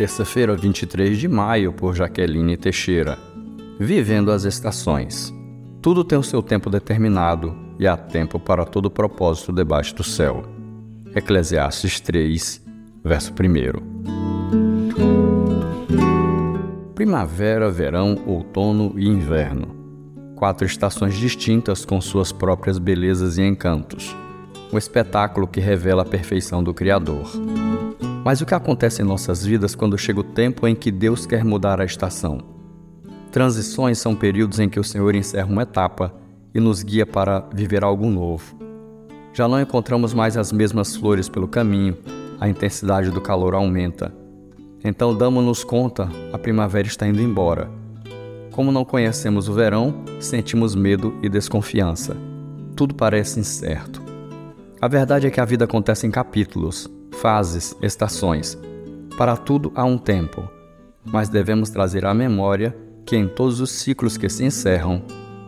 terça-feira, 23 de maio, por Jaqueline Teixeira. Vivendo as estações. Tudo tem o seu tempo determinado e há tempo para todo propósito debaixo do céu. Eclesiastes 3, verso 1. Primavera, verão, outono e inverno. Quatro estações distintas com suas próprias belezas e encantos. Um espetáculo que revela a perfeição do Criador. Mas o que acontece em nossas vidas quando chega o tempo em que Deus quer mudar a estação? Transições são períodos em que o Senhor encerra uma etapa e nos guia para viver algo novo. Já não encontramos mais as mesmas flores pelo caminho, a intensidade do calor aumenta. Então damos-nos conta, a primavera está indo embora. Como não conhecemos o verão, sentimos medo e desconfiança. Tudo parece incerto. A verdade é que a vida acontece em capítulos, fases, estações. Para tudo há um tempo, mas devemos trazer à memória que em todos os ciclos que se encerram,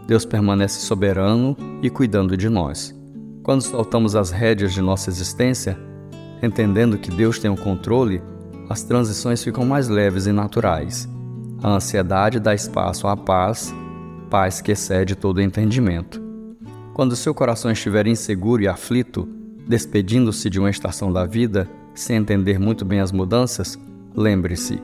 Deus permanece soberano e cuidando de nós. Quando soltamos as rédeas de nossa existência, entendendo que Deus tem o controle, as transições ficam mais leves e naturais. A ansiedade dá espaço à paz, paz que excede todo entendimento. Quando seu coração estiver inseguro e aflito, despedindo-se de uma estação da vida, sem entender muito bem as mudanças, lembre-se: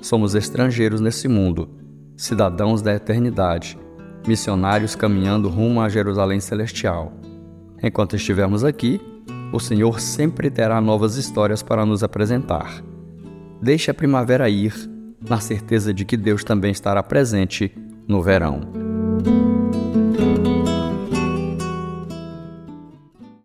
somos estrangeiros nesse mundo, cidadãos da eternidade, missionários caminhando rumo à Jerusalém celestial. Enquanto estivermos aqui, o Senhor sempre terá novas histórias para nos apresentar. Deixe a primavera ir, na certeza de que Deus também estará presente no verão.